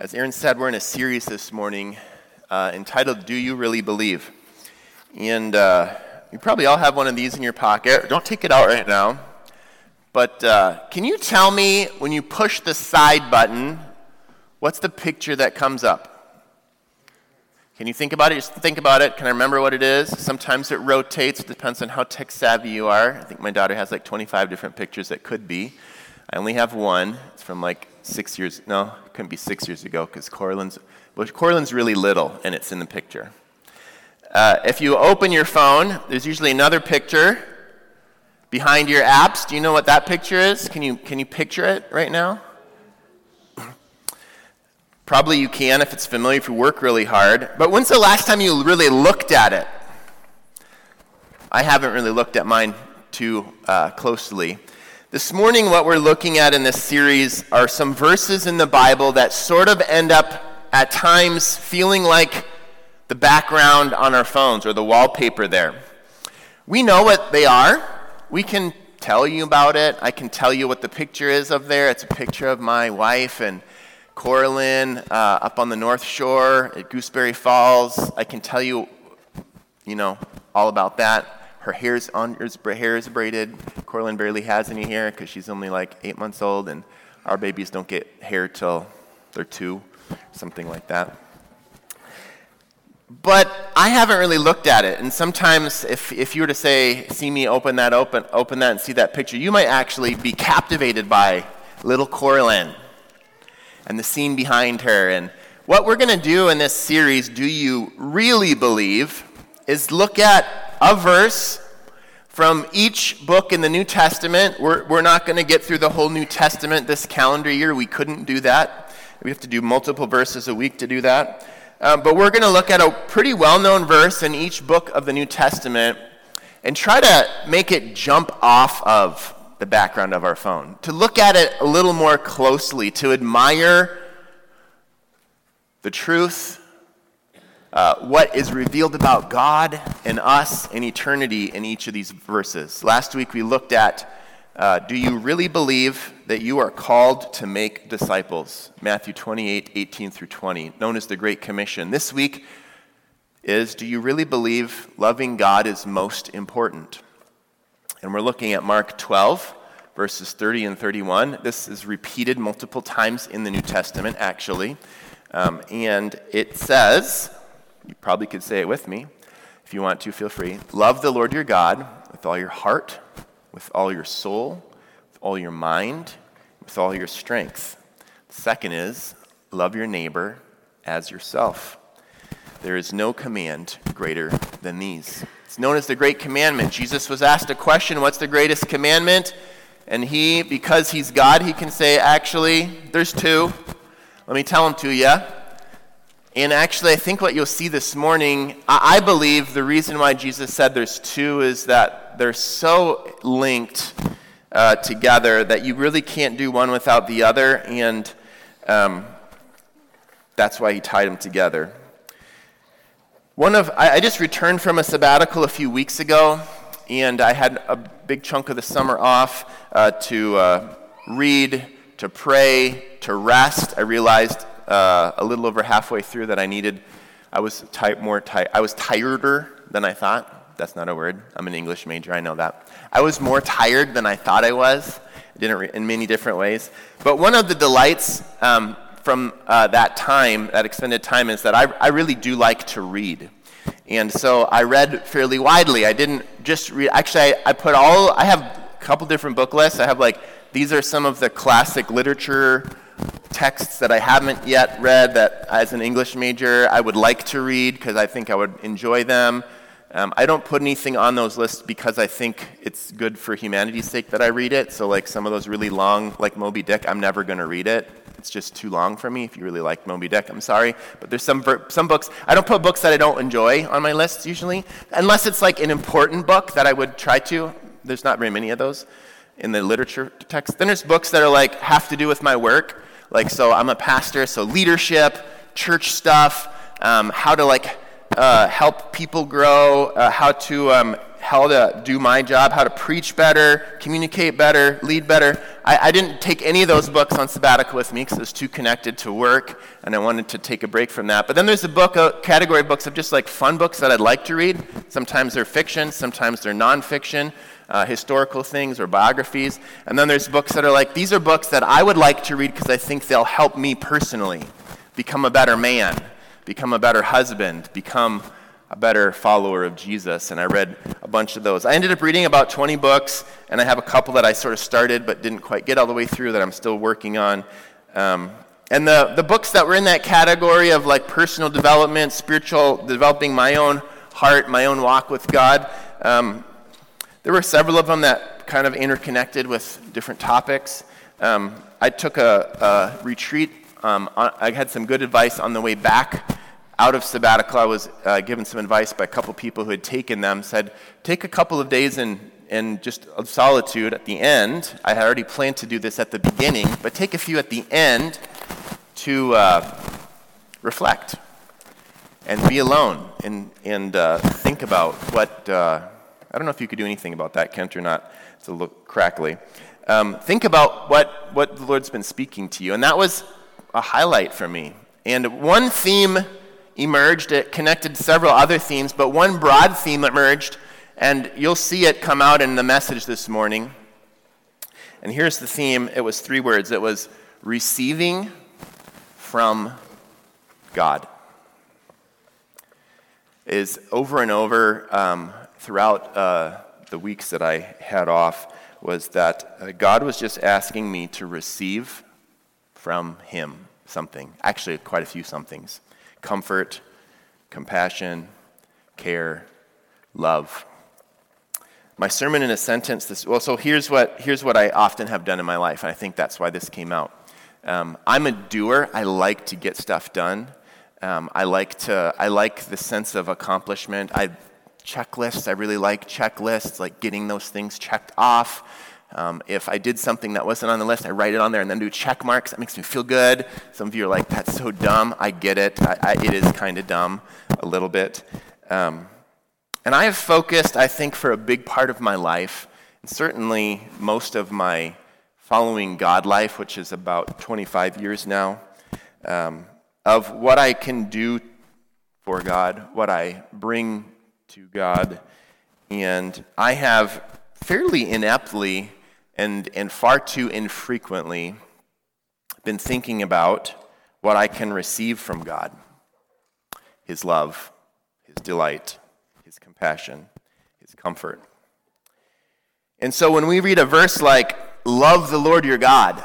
As Aaron said, we're in a series this morning uh, entitled Do You Really Believe? And uh, you probably all have one of these in your pocket. Don't take it out right now. But uh, can you tell me when you push the side button, what's the picture that comes up? Can you think about it? Just think about it. Can I remember what it is? Sometimes it rotates. It depends on how tech savvy you are. I think my daughter has like 25 different pictures that could be. I only have one. It's from like six years, no, couldn't be six years ago because Corlin's, well, Corlin's really little and it's in the picture. Uh, if you open your phone, there's usually another picture behind your apps. Do you know what that picture is? Can you, can you picture it right now? Probably you can if it's familiar, if you work really hard. But when's the last time you really looked at it? I haven't really looked at mine too uh, closely. This morning, what we're looking at in this series are some verses in the Bible that sort of end up at times feeling like the background on our phones or the wallpaper there. We know what they are. We can tell you about it. I can tell you what the picture is of there. It's a picture of my wife and Corlin uh, up on the North Shore at Gooseberry Falls. I can tell you, you know, all about that. Her hair's on, her hair is braided. Corlin barely has any hair because she's only like eight months old, and our babies don't get hair till they're two, something like that. But I haven't really looked at it, and sometimes if, if you were to say, see me open that, open, open that, and see that picture, you might actually be captivated by little Corlin and the scene behind her. And what we're going to do in this series, Do You Really Believe, is look at a verse from each book in the New Testament. We're, we're not going to get through the whole New Testament this calendar year. We couldn't do that. We have to do multiple verses a week to do that. Uh, but we're going to look at a pretty well known verse in each book of the New Testament and try to make it jump off of the background of our phone, to look at it a little more closely, to admire the truth uh, what is revealed about God and us and eternity in each of these verses. Last week we looked at uh, Do you really believe that you are called to make disciples? Matthew 28 18 through 20, known as the Great Commission. This week is Do you really believe loving God is most important? And we're looking at Mark 12, verses 30 and 31. This is repeated multiple times in the New Testament, actually. Um, and it says, you probably could say it with me. If you want to, feel free. Love the Lord your God with all your heart, with all your soul, with all your mind, with all your strength. Second is love your neighbor as yourself. There is no command greater than these. It's known as the Great Commandment. Jesus was asked a question What's the greatest commandment? And he, because he's God, he can say, Actually, there's two. Let me tell them to you. And actually, I think what you'll see this morning, I believe the reason why Jesus said there's two is that they're so linked uh, together that you really can't do one without the other, and um, that's why he tied them together. One of I, just returned from a sabbatical a few weeks ago, and I had a big chunk of the summer off uh, to uh, read, to pray, to rest. I realized uh, a little over halfway through that I needed, I was more tired. I was tireder than I thought. That's not a word. I'm an English major. I know that. I was more tired than I thought I was. didn't re- in many different ways. But one of the delights um, from uh, that time, that extended time, is that I, I really do like to read. And so I read fairly widely. I didn't just read, actually, I, I put all, I have a couple different book lists. I have like, these are some of the classic literature texts that I haven't yet read that, as an English major, I would like to read because I think I would enjoy them. Um, I don't put anything on those lists because I think it's good for humanity's sake that I read it. So, like some of those really long, like Moby Dick, I'm never going to read it. It's just too long for me. If you really like Moby Dick, I'm sorry. But there's some, some books, I don't put books that I don't enjoy on my lists usually, unless it's like an important book that I would try to. There's not very many of those in the literature text. Then there's books that are like have to do with my work like, so I'm a pastor, so leadership, church stuff, um, how to like uh, help people grow, uh, how to um, how to do my job, how to preach better, communicate better, lead better. I, I didn't take any of those books on sabbatical with me because it was too connected to work, and I wanted to take a break from that. But then there's a book, a category of books of just like fun books that I'd like to read. Sometimes they're fiction, sometimes they're nonfiction. Uh, historical things or biographies. And then there's books that are like, these are books that I would like to read because I think they'll help me personally become a better man, become a better husband, become a better follower of Jesus. And I read a bunch of those. I ended up reading about 20 books, and I have a couple that I sort of started but didn't quite get all the way through that I'm still working on. Um, and the, the books that were in that category of like personal development, spiritual, developing my own heart, my own walk with God, um, there were several of them that kind of interconnected with different topics. Um, I took a, a retreat. Um, I had some good advice on the way back out of sabbatical, I was uh, given some advice by a couple people who had taken them, said, take a couple of days in, in just of solitude at the end. I had already planned to do this at the beginning, but take a few at the end to uh, reflect and be alone and, and uh, think about what. I don't know if you could do anything about that, Kent, or not. It's a little crackly. Um, think about what, what the Lord's been speaking to you. And that was a highlight for me. And one theme emerged. It connected several other themes, but one broad theme emerged, and you'll see it come out in the message this morning. And here's the theme it was three words it was receiving from God. Is over and over um, throughout uh, the weeks that I had off was that uh, God was just asking me to receive from Him something. Actually, quite a few somethings comfort, compassion, care, love. My sermon in a sentence, this, well, so here's what, here's what I often have done in my life, and I think that's why this came out. Um, I'm a doer. I like to get stuff done. Um, I like to. I like the sense of accomplishment. I checklists. I really like checklists, like getting those things checked off. Um, if I did something that wasn't on the list, I write it on there and then do check marks. That makes me feel good. Some of you are like, that's so dumb. I get it. I, I, it is kind of dumb, a little bit. Um, and I have focused, I think, for a big part of my life, and certainly most of my following God life, which is about 25 years now, um, of what I can do for God, what I bring to God. And I have fairly ineptly and, and far too infrequently been thinking about what I can receive from God His love, His delight, His compassion, His comfort. And so when we read a verse like, Love the Lord your God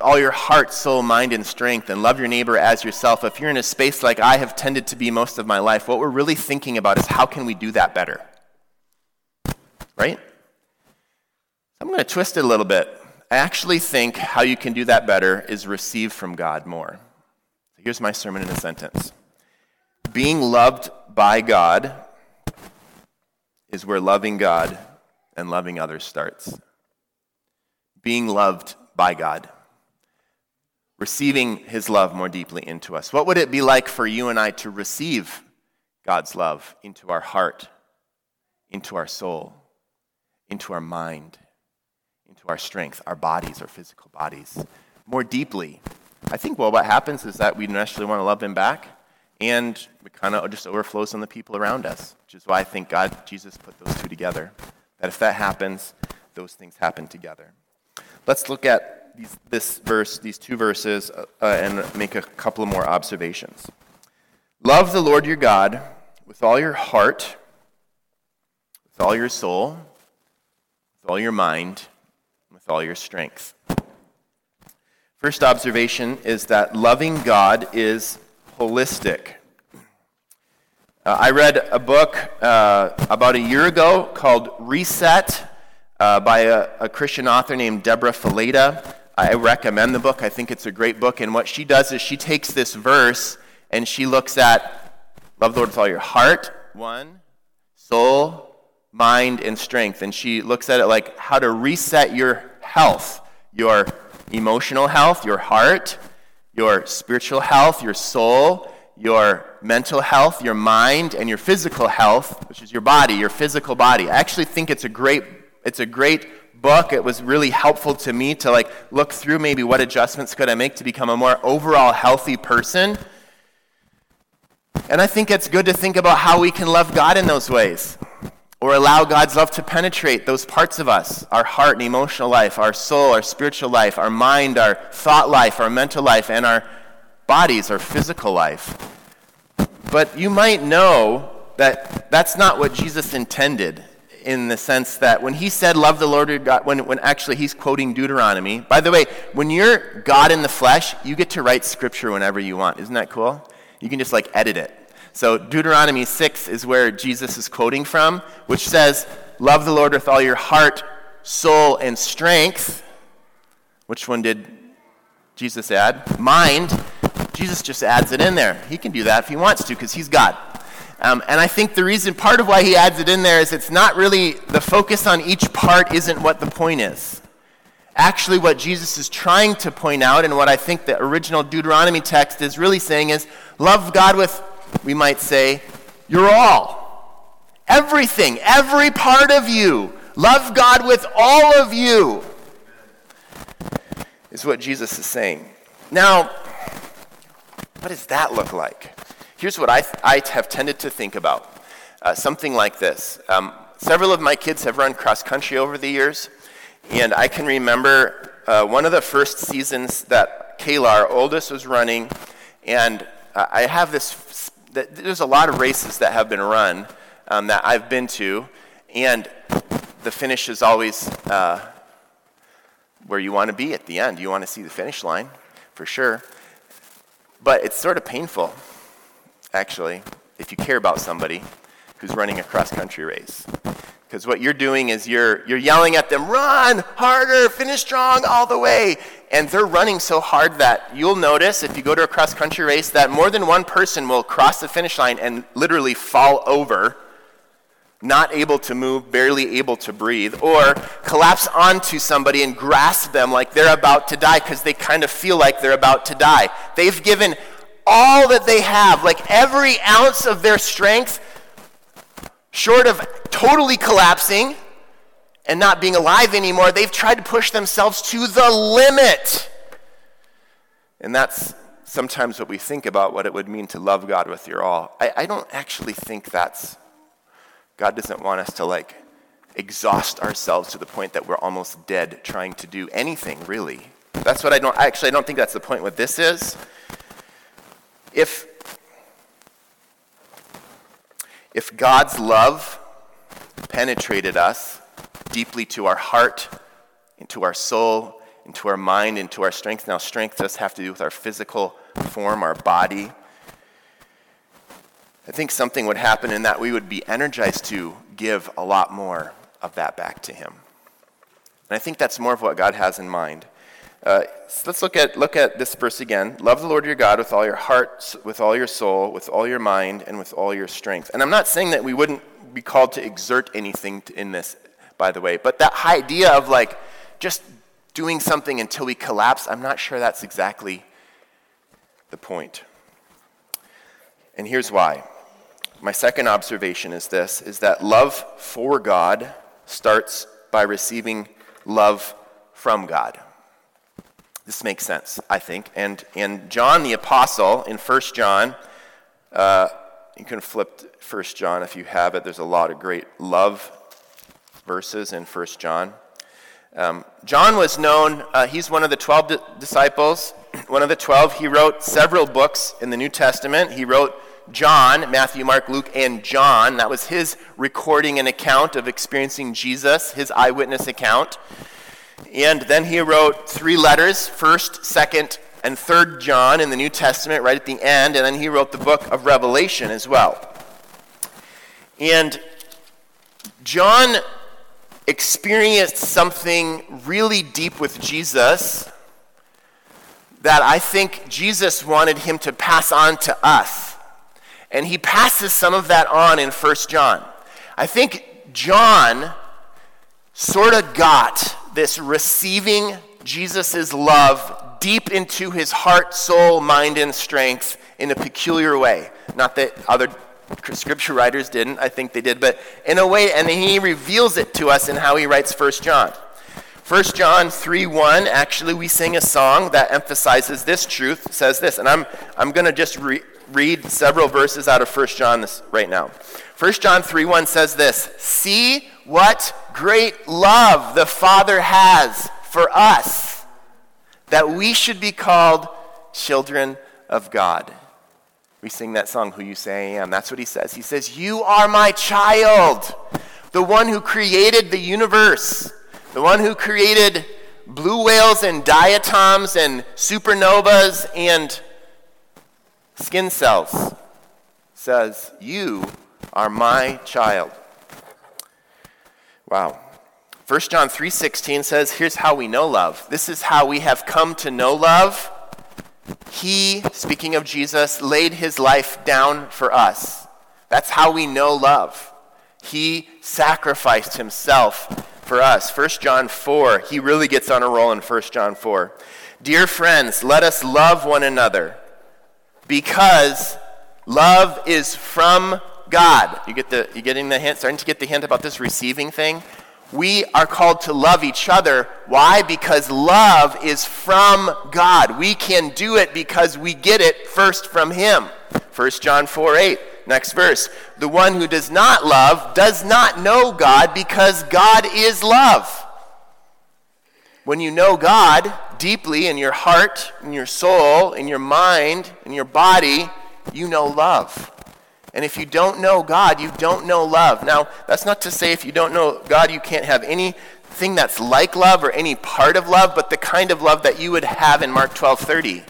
all your heart, soul, mind, and strength, and love your neighbor as yourself, if you're in a space like I have tended to be most of my life, what we're really thinking about is how can we do that better? Right? I'm going to twist it a little bit. I actually think how you can do that better is receive from God more. Here's my sermon in a sentence Being loved by God is where loving God and loving others starts. Being loved by God. Receiving his love more deeply into us. What would it be like for you and I to receive God's love into our heart, into our soul, into our mind? into our strength, our bodies, our physical bodies, more deeply. I think, well, what happens is that we naturally want to love Him back, and it kind of just overflows on the people around us, which is why I think God, Jesus put those two together. That if that happens, those things happen together. Let's look at these, this verse, these two verses, uh, uh, and make a couple of more observations. Love the Lord your God with all your heart, with all your soul, with all your mind, with all your strength. First observation is that loving God is holistic. Uh, I read a book uh, about a year ago called Reset uh, by a, a, Christian author named Deborah Fileta. I recommend the book. I think it's a great book. And what she does is she takes this verse and she looks at love the Lord with all your heart, one, soul, mind, and strength. And she looks at it like how to reset your health your emotional health, your heart, your spiritual health, your soul, your mental health, your mind, and your physical health, which is your body, your physical body. I actually think it's a great, it's a great book. It was really helpful to me to like look through maybe what adjustments could I make to become a more overall healthy person. And I think it's good to think about how we can love God in those ways or allow God's love to penetrate those parts of us our heart and emotional life, our soul, our spiritual life, our mind, our thought life, our mental life, and our bodies, our physical life. But you might know that that's not what Jesus intended in the sense that when he said, Love the Lord your God, when, when actually he's quoting Deuteronomy. By the way, when you're God in the flesh, you get to write scripture whenever you want. Isn't that cool? You can just like edit it. So Deuteronomy 6 is where Jesus is quoting from, which says, Love the Lord with all your heart, soul, and strength. Which one did Jesus add? Mind. Jesus just adds it in there. He can do that if he wants to because he's God. Um, and I think the reason, part of why he adds it in there is it's not really, the focus on each part isn't what the point is. Actually, what Jesus is trying to point out, and what I think the original Deuteronomy text is really saying is love God with we might say, You're all. Everything, every part of you. Love God with all of you, is what Jesus is saying. Now, what does that look like? Here's what I, I have tended to think about uh, something like this. Um, several of my kids have run cross country over the years, and I can remember uh, one of the first seasons that Kayla, our oldest, was running, and uh, I have this there's a lot of races that have been run um, that I've been to, and the finish is always uh, where you want to be at the end. You want to see the finish line, for sure. But it's sort of painful, actually, if you care about somebody who's running a cross country race. Because what you're doing is you're, you're yelling at them, run harder, finish strong all the way. And they're running so hard that you'll notice if you go to a cross country race that more than one person will cross the finish line and literally fall over, not able to move, barely able to breathe, or collapse onto somebody and grasp them like they're about to die because they kind of feel like they're about to die. They've given all that they have, like every ounce of their strength short of totally collapsing and not being alive anymore, they've tried to push themselves to the limit. And that's sometimes what we think about what it would mean to love God with your all. I, I don't actually think that's, God doesn't want us to like exhaust ourselves to the point that we're almost dead trying to do anything, really. That's what I don't, actually, I don't think that's the point what this is. If if God's love penetrated us deeply to our heart, into our soul, into our mind, into our strength, now strength does have to do with our physical form, our body. I think something would happen in that we would be energized to give a lot more of that back to Him. And I think that's more of what God has in mind. Uh, so let's look at, look at this verse again. Love the Lord your God with all your heart, with all your soul, with all your mind, and with all your strength. And I'm not saying that we wouldn't be called to exert anything in this, by the way, but that idea of like just doing something until we collapse, I'm not sure that's exactly the point. And here's why. My second observation is this is that love for God starts by receiving love from God. This makes sense, I think. And, and John the Apostle in 1 John, uh, you can flip 1 John if you have it. There's a lot of great love verses in 1 John. Um, John was known, uh, he's one of the 12 di- disciples. One of the 12, he wrote several books in the New Testament. He wrote John, Matthew, Mark, Luke, and John. That was his recording and account of experiencing Jesus, his eyewitness account. And then he wrote three letters, 1st, 2nd, and 3rd John in the New Testament right at the end, and then he wrote the book of Revelation as well. And John experienced something really deep with Jesus that I think Jesus wanted him to pass on to us. And he passes some of that on in 1 John. I think John sort of got this receiving Jesus' love deep into his heart, soul, mind, and strength in a peculiar way. Not that other scripture writers didn't, I think they did, but in a way, and he reveals it to us in how he writes 1 John. 1 John 3 1, actually, we sing a song that emphasizes this truth, says this, and I'm, I'm going to just re- read several verses out of 1 John this, right now. 1 John 3 1 says this See what great love the Father has for us, that we should be called children of God. We sing that song, Who You Say I Am. That's what he says. He says, You are my child, the one who created the universe, the one who created blue whales and diatoms and supernovas and skin cells. Says, You are my child. Wow. 1 John 3:16 says, "Here's how we know love. This is how we have come to know love he, speaking of Jesus, laid his life down for us. That's how we know love. He sacrificed himself for us. 1 John 4, he really gets on a roll in 1 John 4. Dear friends, let us love one another because love is from God. You get the you getting the hint, starting to get the hint about this receiving thing? we are called to love each other. Why? Because love is from God. We can do it because we get it first from Him. 1 John 4 8. Next verse. The one who does not love does not know God because God is love. When you know God deeply in your heart, in your soul, in your mind, in your body, you know love. And if you don't know God, you don't know love. Now, that's not to say if you don't know God, you can't have anything that's like love or any part of love, but the kind of love that you would have in Mark 12:30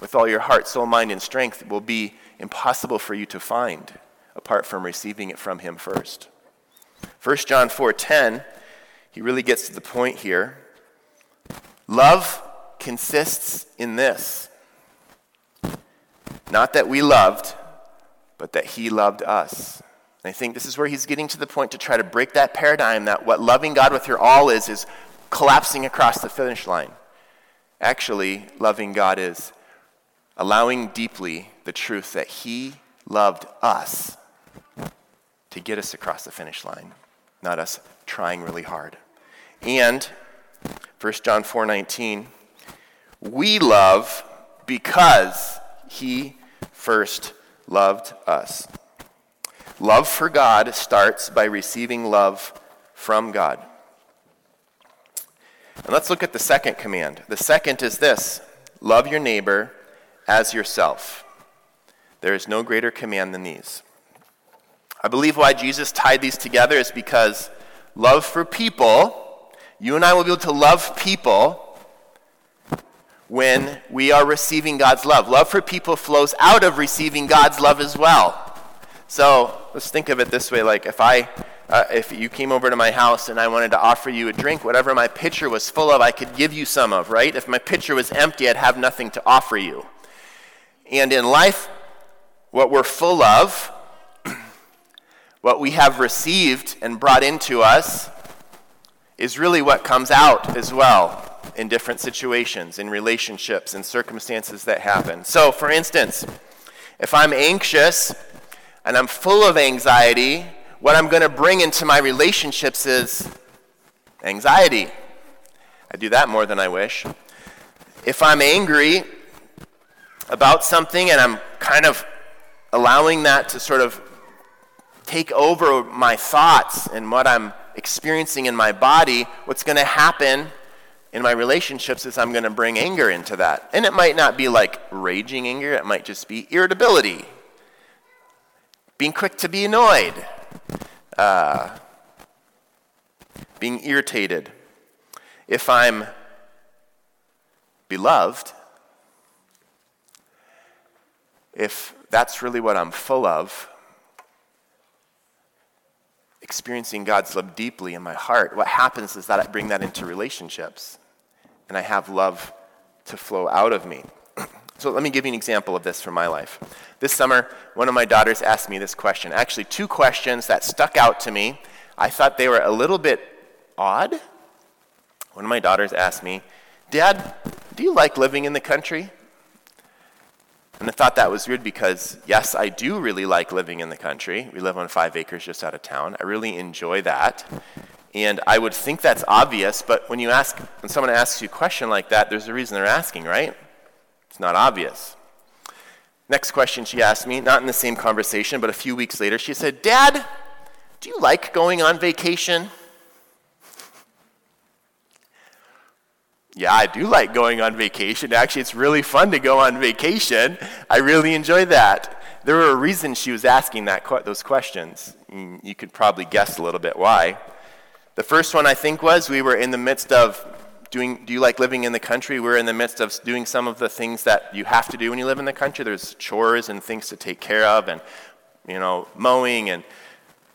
with all your heart, soul, mind, and strength will be impossible for you to find apart from receiving it from him first. 1 John 4:10, he really gets to the point here. Love consists in this. Not that we loved, but that he loved us. And I think this is where he's getting to the point to try to break that paradigm that what loving God with your all is, is collapsing across the finish line. Actually, loving God is allowing deeply the truth that he loved us to get us across the finish line, not us trying really hard. And 1 John 4:19, we love because he first loved us. Love for God starts by receiving love from God. And let's look at the second command. The second is this love your neighbor as yourself. There is no greater command than these. I believe why Jesus tied these together is because love for people, you and I will be able to love people when we are receiving God's love. Love for people flows out of receiving God's love as well. So let's think of it this way like if I uh, if you came over to my house and I wanted to offer you a drink, whatever my pitcher was full of, I could give you some of, right? If my pitcher was empty, I'd have nothing to offer you. And in life, what we're full of, what we have received and brought into us, is really what comes out as well in different situations, in relationships, in circumstances that happen. So, for instance, if I'm anxious and I'm full of anxiety, what I'm going to bring into my relationships is anxiety. I do that more than I wish. If I'm angry about something and I'm kind of allowing that to sort of take over my thoughts and what I'm experiencing in my body, what's going to happen in my relationships is I'm going to bring anger into that. And it might not be like raging anger, it might just be irritability, being quick to be annoyed, uh, being irritated. If I'm beloved, if that's really what I'm full of, experiencing God's love deeply in my heart, what happens is that I bring that into relationships and I have love to flow out of me. so let me give you an example of this from my life. This summer, one of my daughters asked me this question. Actually, two questions that stuck out to me. I thought they were a little bit odd. One of my daughters asked me, Dad, do you like living in the country? And I thought that was weird because, yes, I do really like living in the country. We live on five acres just out of town. I really enjoy that. And I would think that's obvious, but when you ask, when someone asks you a question like that, there's a reason they're asking, right? It's not obvious. Next question she asked me, not in the same conversation, but a few weeks later, she said, Dad, do you like going on vacation? Yeah, I do like going on vacation. Actually, it's really fun to go on vacation. I really enjoy that. There were a reason she was asking that, those questions. Mm, you could probably guess a little bit why. The first one, I think, was we were in the midst of doing, do you like living in the country? We're in the midst of doing some of the things that you have to do when you live in the country. There's chores and things to take care of, and, you know, mowing and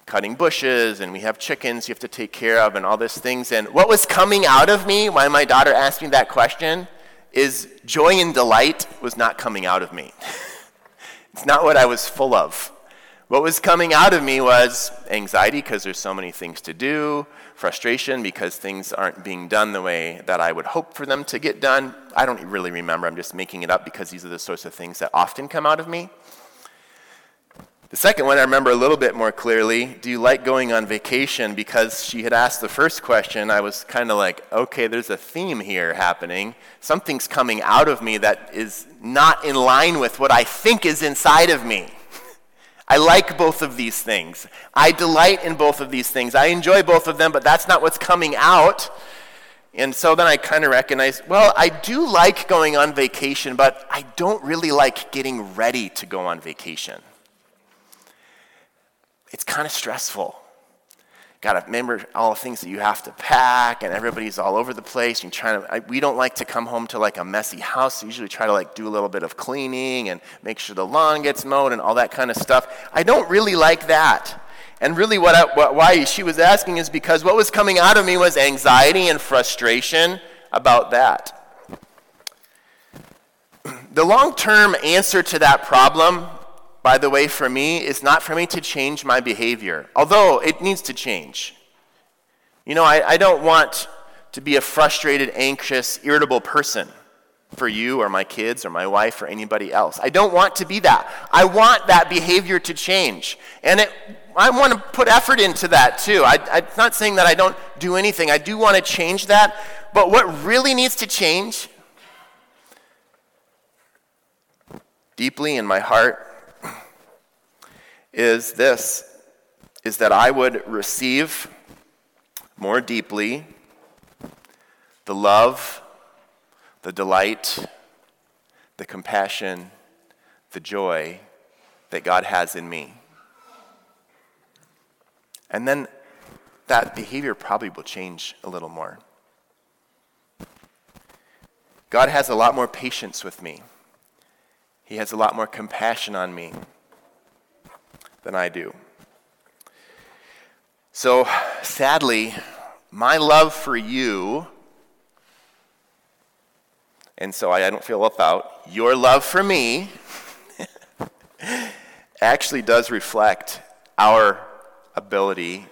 cutting bushes, and we have chickens you have to take care of, and all these things. And what was coming out of me when my daughter asked me that question is joy and delight was not coming out of me. it's not what I was full of. What was coming out of me was anxiety because there's so many things to do, frustration because things aren't being done the way that I would hope for them to get done. I don't really remember, I'm just making it up because these are the sorts of things that often come out of me. The second one I remember a little bit more clearly. Do you like going on vacation? Because she had asked the first question, I was kind of like, okay, there's a theme here happening. Something's coming out of me that is not in line with what I think is inside of me. I like both of these things. I delight in both of these things. I enjoy both of them, but that's not what's coming out. And so then I kind of recognize, well, I do like going on vacation, but I don't really like getting ready to go on vacation. It's kind of stressful got to remember all the things that you have to pack and everybody's all over the place you're trying to I, we don't like to come home to like a messy house so usually try to like do a little bit of cleaning and make sure the lawn gets mowed and all that kind of stuff. I don't really like that. And really what, I, what why she was asking is because what was coming out of me was anxiety and frustration about that. The long-term answer to that problem by the way, for me, is not for me to change my behavior, although it needs to change. You know, I, I don't want to be a frustrated, anxious, irritable person for you or my kids or my wife or anybody else. I don't want to be that. I want that behavior to change. And it, I want to put effort into that too. I, I'm not saying that I don't do anything. I do want to change that. But what really needs to change deeply in my heart is this is that I would receive more deeply the love, the delight, the compassion, the joy that God has in me. And then that behavior probably will change a little more. God has a lot more patience with me. He has a lot more compassion on me than I do. So, sadly, my love for you, and so I don't feel left out, your love for me actually does reflect our ability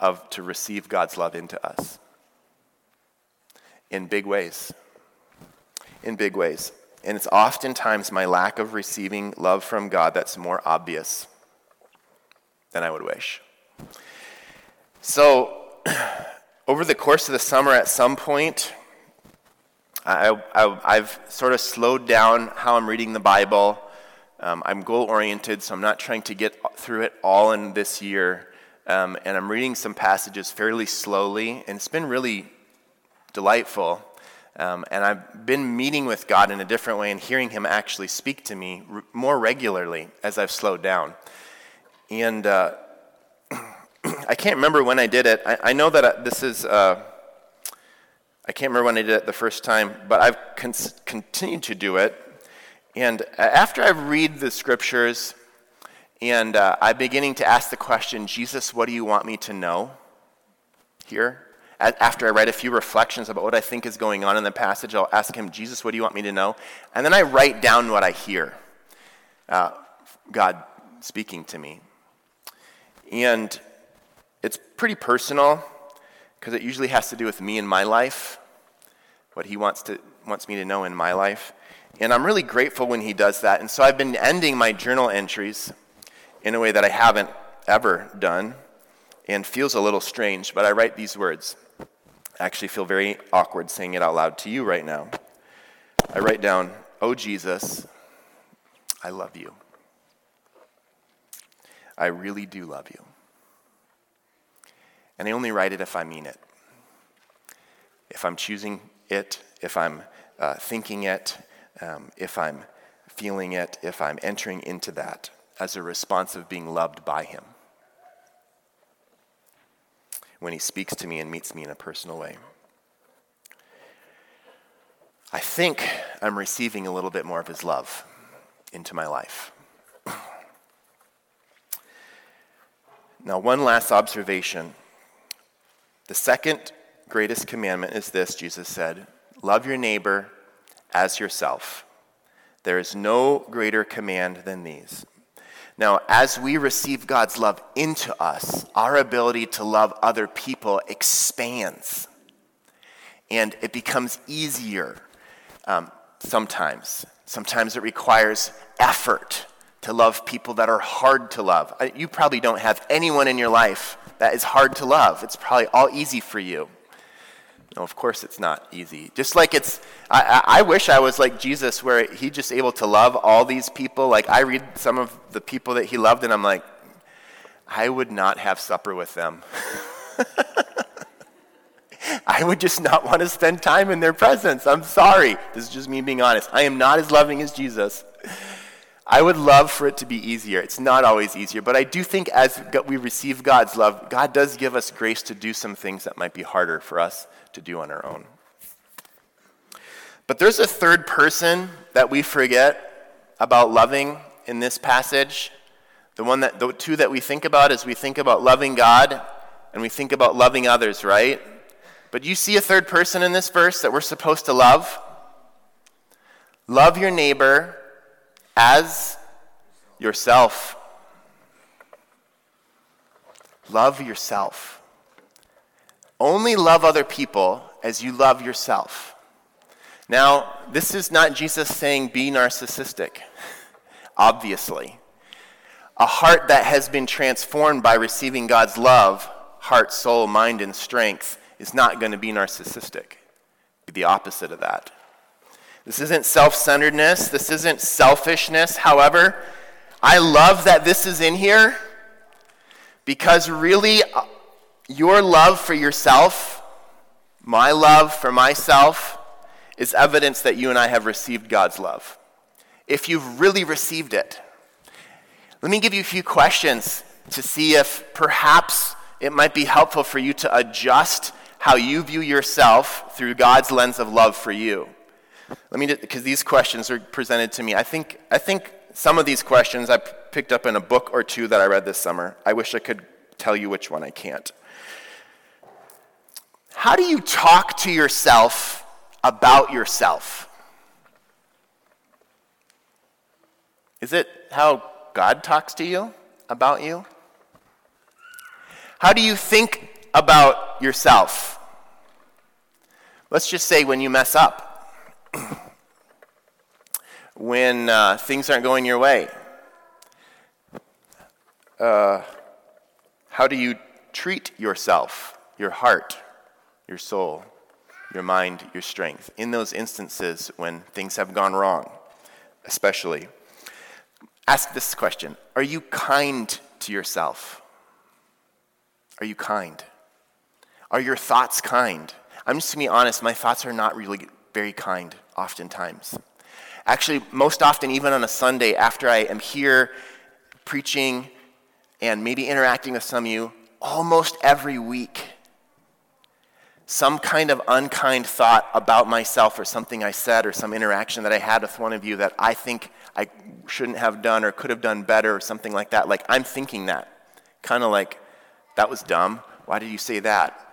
of, to receive God's love into us in big ways. In big ways. And it's oftentimes my lack of receiving love from God that's more obvious than I would wish. So, over the course of the summer, at some point, I, have sort of slowed down how I'm reading the Bible. Um, I'm goal oriented, so I'm not trying to get through it all in this year. Um, and I'm reading some passages fairly slowly, and it's been really delightful. Um, and I've been meeting with God in a different way and hearing Him actually speak to me r- more regularly as I've slowed down. And uh, I can't remember when I did it. I, I know that uh, this is, uh, I can't remember when I did it the first time, but I've con- continued to do it. And after I read the scriptures, and uh, I'm beginning to ask the question, Jesus, what do you want me to know here? After I write a few reflections about what I think is going on in the passage, I'll ask him, Jesus, what do you want me to know? And then I write down what I hear uh, God speaking to me. And it's pretty personal because it usually has to do with me and my life, what he wants, to, wants me to know in my life. And I'm really grateful when he does that. And so I've been ending my journal entries in a way that I haven't ever done and feels a little strange, but I write these words. I actually feel very awkward saying it out loud to you right now. I write down, Oh Jesus, I love you. I really do love you. And I only write it if I mean it. If I'm choosing it, if I'm uh, thinking it, um, if I'm feeling it, if I'm entering into that as a response of being loved by Him. When He speaks to me and meets me in a personal way. I think I'm receiving a little bit more of His love into my life. Now, one last observation. The second greatest commandment is this Jesus said, Love your neighbor as yourself. There is no greater command than these. Now, as we receive God's love into us, our ability to love other people expands. And it becomes easier um, sometimes. Sometimes it requires effort to love people that are hard to love. You probably don't have anyone in your life that is hard to love. It's probably all easy for you. No, of course it's not easy. Just like it's, I, I, wish I was like Jesus, where he just able to love all these people. Like I read some of the people that he loved, and I'm like, I would not have supper with them. I would just not want to spend time in their presence. I'm sorry. This is just me being honest. I am not as loving as Jesus. I would love for it to be easier. It's not always easier, but I do think as we receive God's love, God does give us grace to do some things that might be harder for us to do on our own. But there's a third person that we forget about loving in this passage. The one that the two that we think about is we think about loving God and we think about loving others, right? But you see a third person in this verse that we're supposed to love? Love your neighbor as yourself. Love yourself. Only love other people as you love yourself. Now, this is not Jesus saying be narcissistic, obviously. A heart that has been transformed by receiving God's love, heart, soul, mind, and strength, is not going to be narcissistic. Be the opposite of that. This isn't self centeredness. This isn't selfishness. However, I love that this is in here because really, uh, your love for yourself, my love for myself, is evidence that you and I have received God's love. If you've really received it, let me give you a few questions to see if perhaps it might be helpful for you to adjust how you view yourself through God's lens of love for you. Let me, because these questions are presented to me. I think, I think some of these questions I picked up in a book or two that I read this summer. I wish I could tell you which one I can't. How do you talk to yourself about yourself? Is it how God talks to you about you? How do you think about yourself? Let's just say when you mess up when uh, things aren't going your way? Uh, how do you treat yourself, your heart, your soul, your mind, your strength in those instances when things have gone wrong, especially? Ask this question Are you kind to yourself? Are you kind? Are your thoughts kind? I'm just going to be honest, my thoughts are not really very kind, oftentimes. Actually, most often, even on a Sunday, after I am here preaching and maybe interacting with some of you, almost every week, some kind of unkind thought about myself or something I said or some interaction that I had with one of you that I think I shouldn't have done or could have done better or something like that. Like, I'm thinking that. Kind of like, that was dumb. Why did you say that?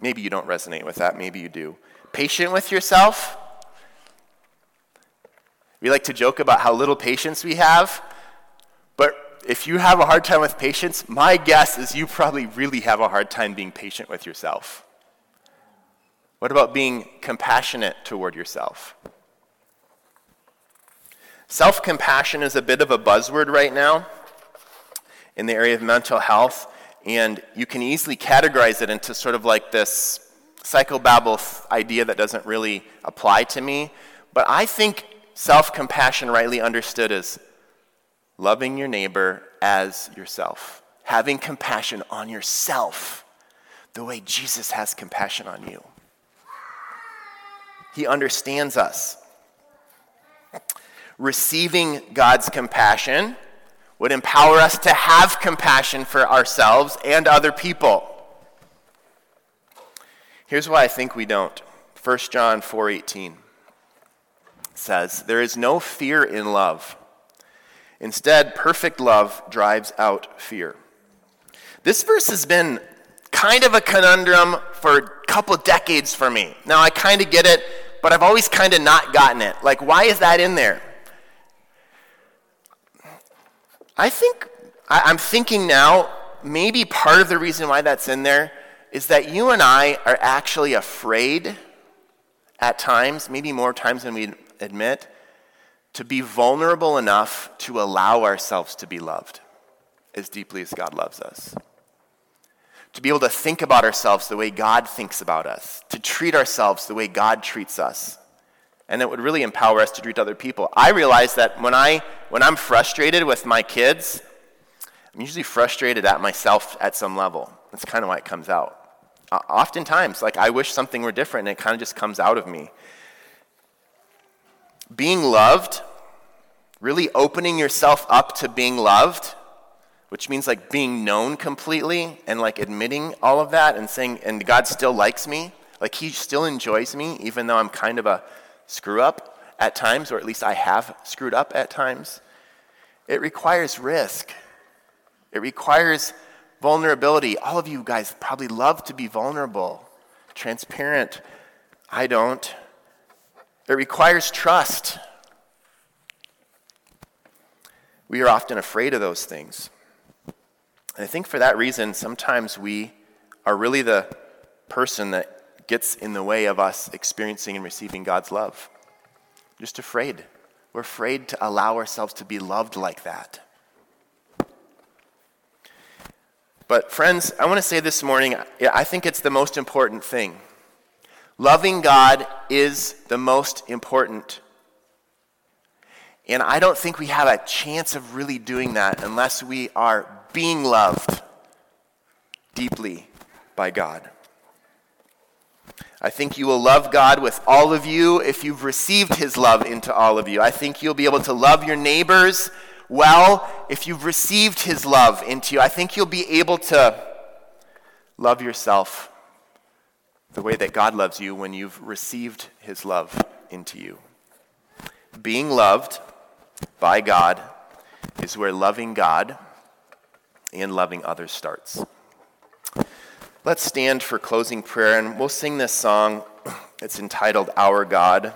Maybe you don't resonate with that. Maybe you do. Patient with yourself? We like to joke about how little patience we have, but if you have a hard time with patience, my guess is you probably really have a hard time being patient with yourself. What about being compassionate toward yourself? Self compassion is a bit of a buzzword right now in the area of mental health, and you can easily categorize it into sort of like this psychobabble idea that doesn't really apply to me. But I think self compassion, rightly understood, is loving your neighbor as yourself, having compassion on yourself the way Jesus has compassion on you. He understands us. Receiving God's compassion would empower us to have compassion for ourselves and other people. Here's why I think we don't. 1 John 4:18 says, "There is no fear in love. Instead, perfect love drives out fear." This verse has been kind of a conundrum for a couple decades for me. Now I kind of get it, but I've always kind of not gotten it. Like why is that in there? I think, I, am thinking now, maybe part of the reason why that's in there is that you and I are actually afraid at times, maybe more times than we admit, to be vulnerable enough to allow ourselves to be loved as deeply as God loves us. To be able to think about ourselves the way God thinks about us, to treat ourselves the way God treats us and it would really empower us to treat other people. I realize that when, I, when I'm frustrated with my kids, I'm usually frustrated at myself at some level. That's kind of why it comes out. Oftentimes, like I wish something were different, and it kind of just comes out of me. Being loved, really opening yourself up to being loved, which means like being known completely and like admitting all of that and saying, and God still likes me, like He still enjoys me, even though I'm kind of a screw up at times, or at least I have screwed up at times. It requires risk, it requires vulnerability. All of you guys probably love to be vulnerable, transparent. I don't. It requires trust. We are often afraid of those things. And I think for that reason, sometimes we are really the person that gets in the way of us experiencing and receiving God's love. Just afraid. We're afraid to allow ourselves to be loved like that. But, friends, I want to say this morning, I think it's the most important thing. Loving God is the most important. And I don't think we have a chance of really doing that unless we are being loved deeply by God. I think you will love God with all of you if you've received his love into all of you. I think you'll be able to love your neighbors well if you've received his love into you. I think you'll be able to love yourself the way that God loves you when you've received his love into you. Being loved by God is where loving God and loving others starts. Let's stand for closing prayer and we'll sing this song. It's entitled Our God.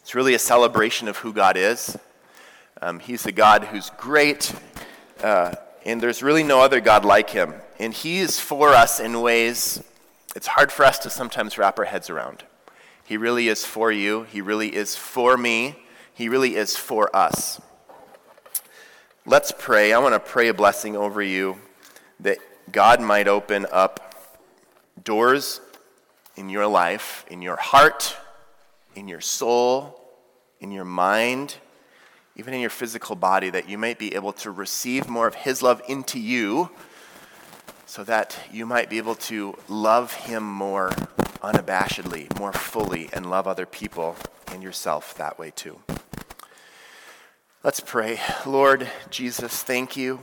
It's really a celebration of who God is. Um, he's a God who's great, uh, and there's really no other God like him. And he is for us in ways it's hard for us to sometimes wrap our heads around. He really is for you, He really is for me, He really is for us. Let's pray. I want to pray a blessing over you that God might open up doors in your life, in your heart, in your soul, in your mind, even in your physical body, that you might be able to receive more of His love into you so that you might be able to love Him more unabashedly, more fully, and love other people and yourself that way too. Let's pray. Lord Jesus, thank you.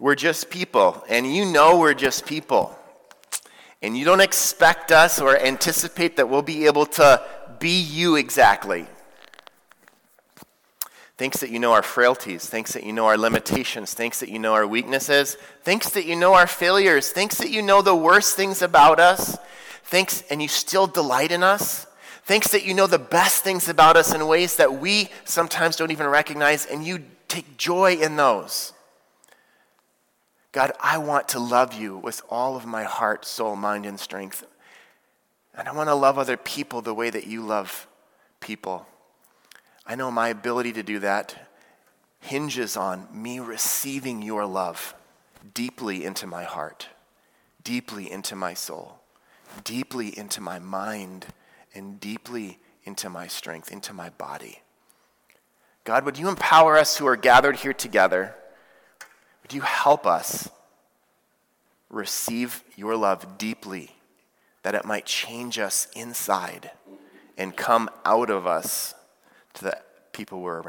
We're just people, and you know we're just people. And you don't expect us or anticipate that we'll be able to be you exactly. Thanks that you know our frailties. Thanks that you know our limitations. Thanks that you know our weaknesses. Thanks that you know our failures. Thanks that you know the worst things about us. Thanks, and you still delight in us. Thanks that you know the best things about us in ways that we sometimes don't even recognize, and you take joy in those. God, I want to love you with all of my heart, soul, mind, and strength. And I want to love other people the way that you love people. I know my ability to do that hinges on me receiving your love deeply into my heart, deeply into my soul, deeply into my mind, and deeply into my strength, into my body. God, would you empower us who are gathered here together? Would you help us receive your love deeply, that it might change us inside and come out of us to the people we're around?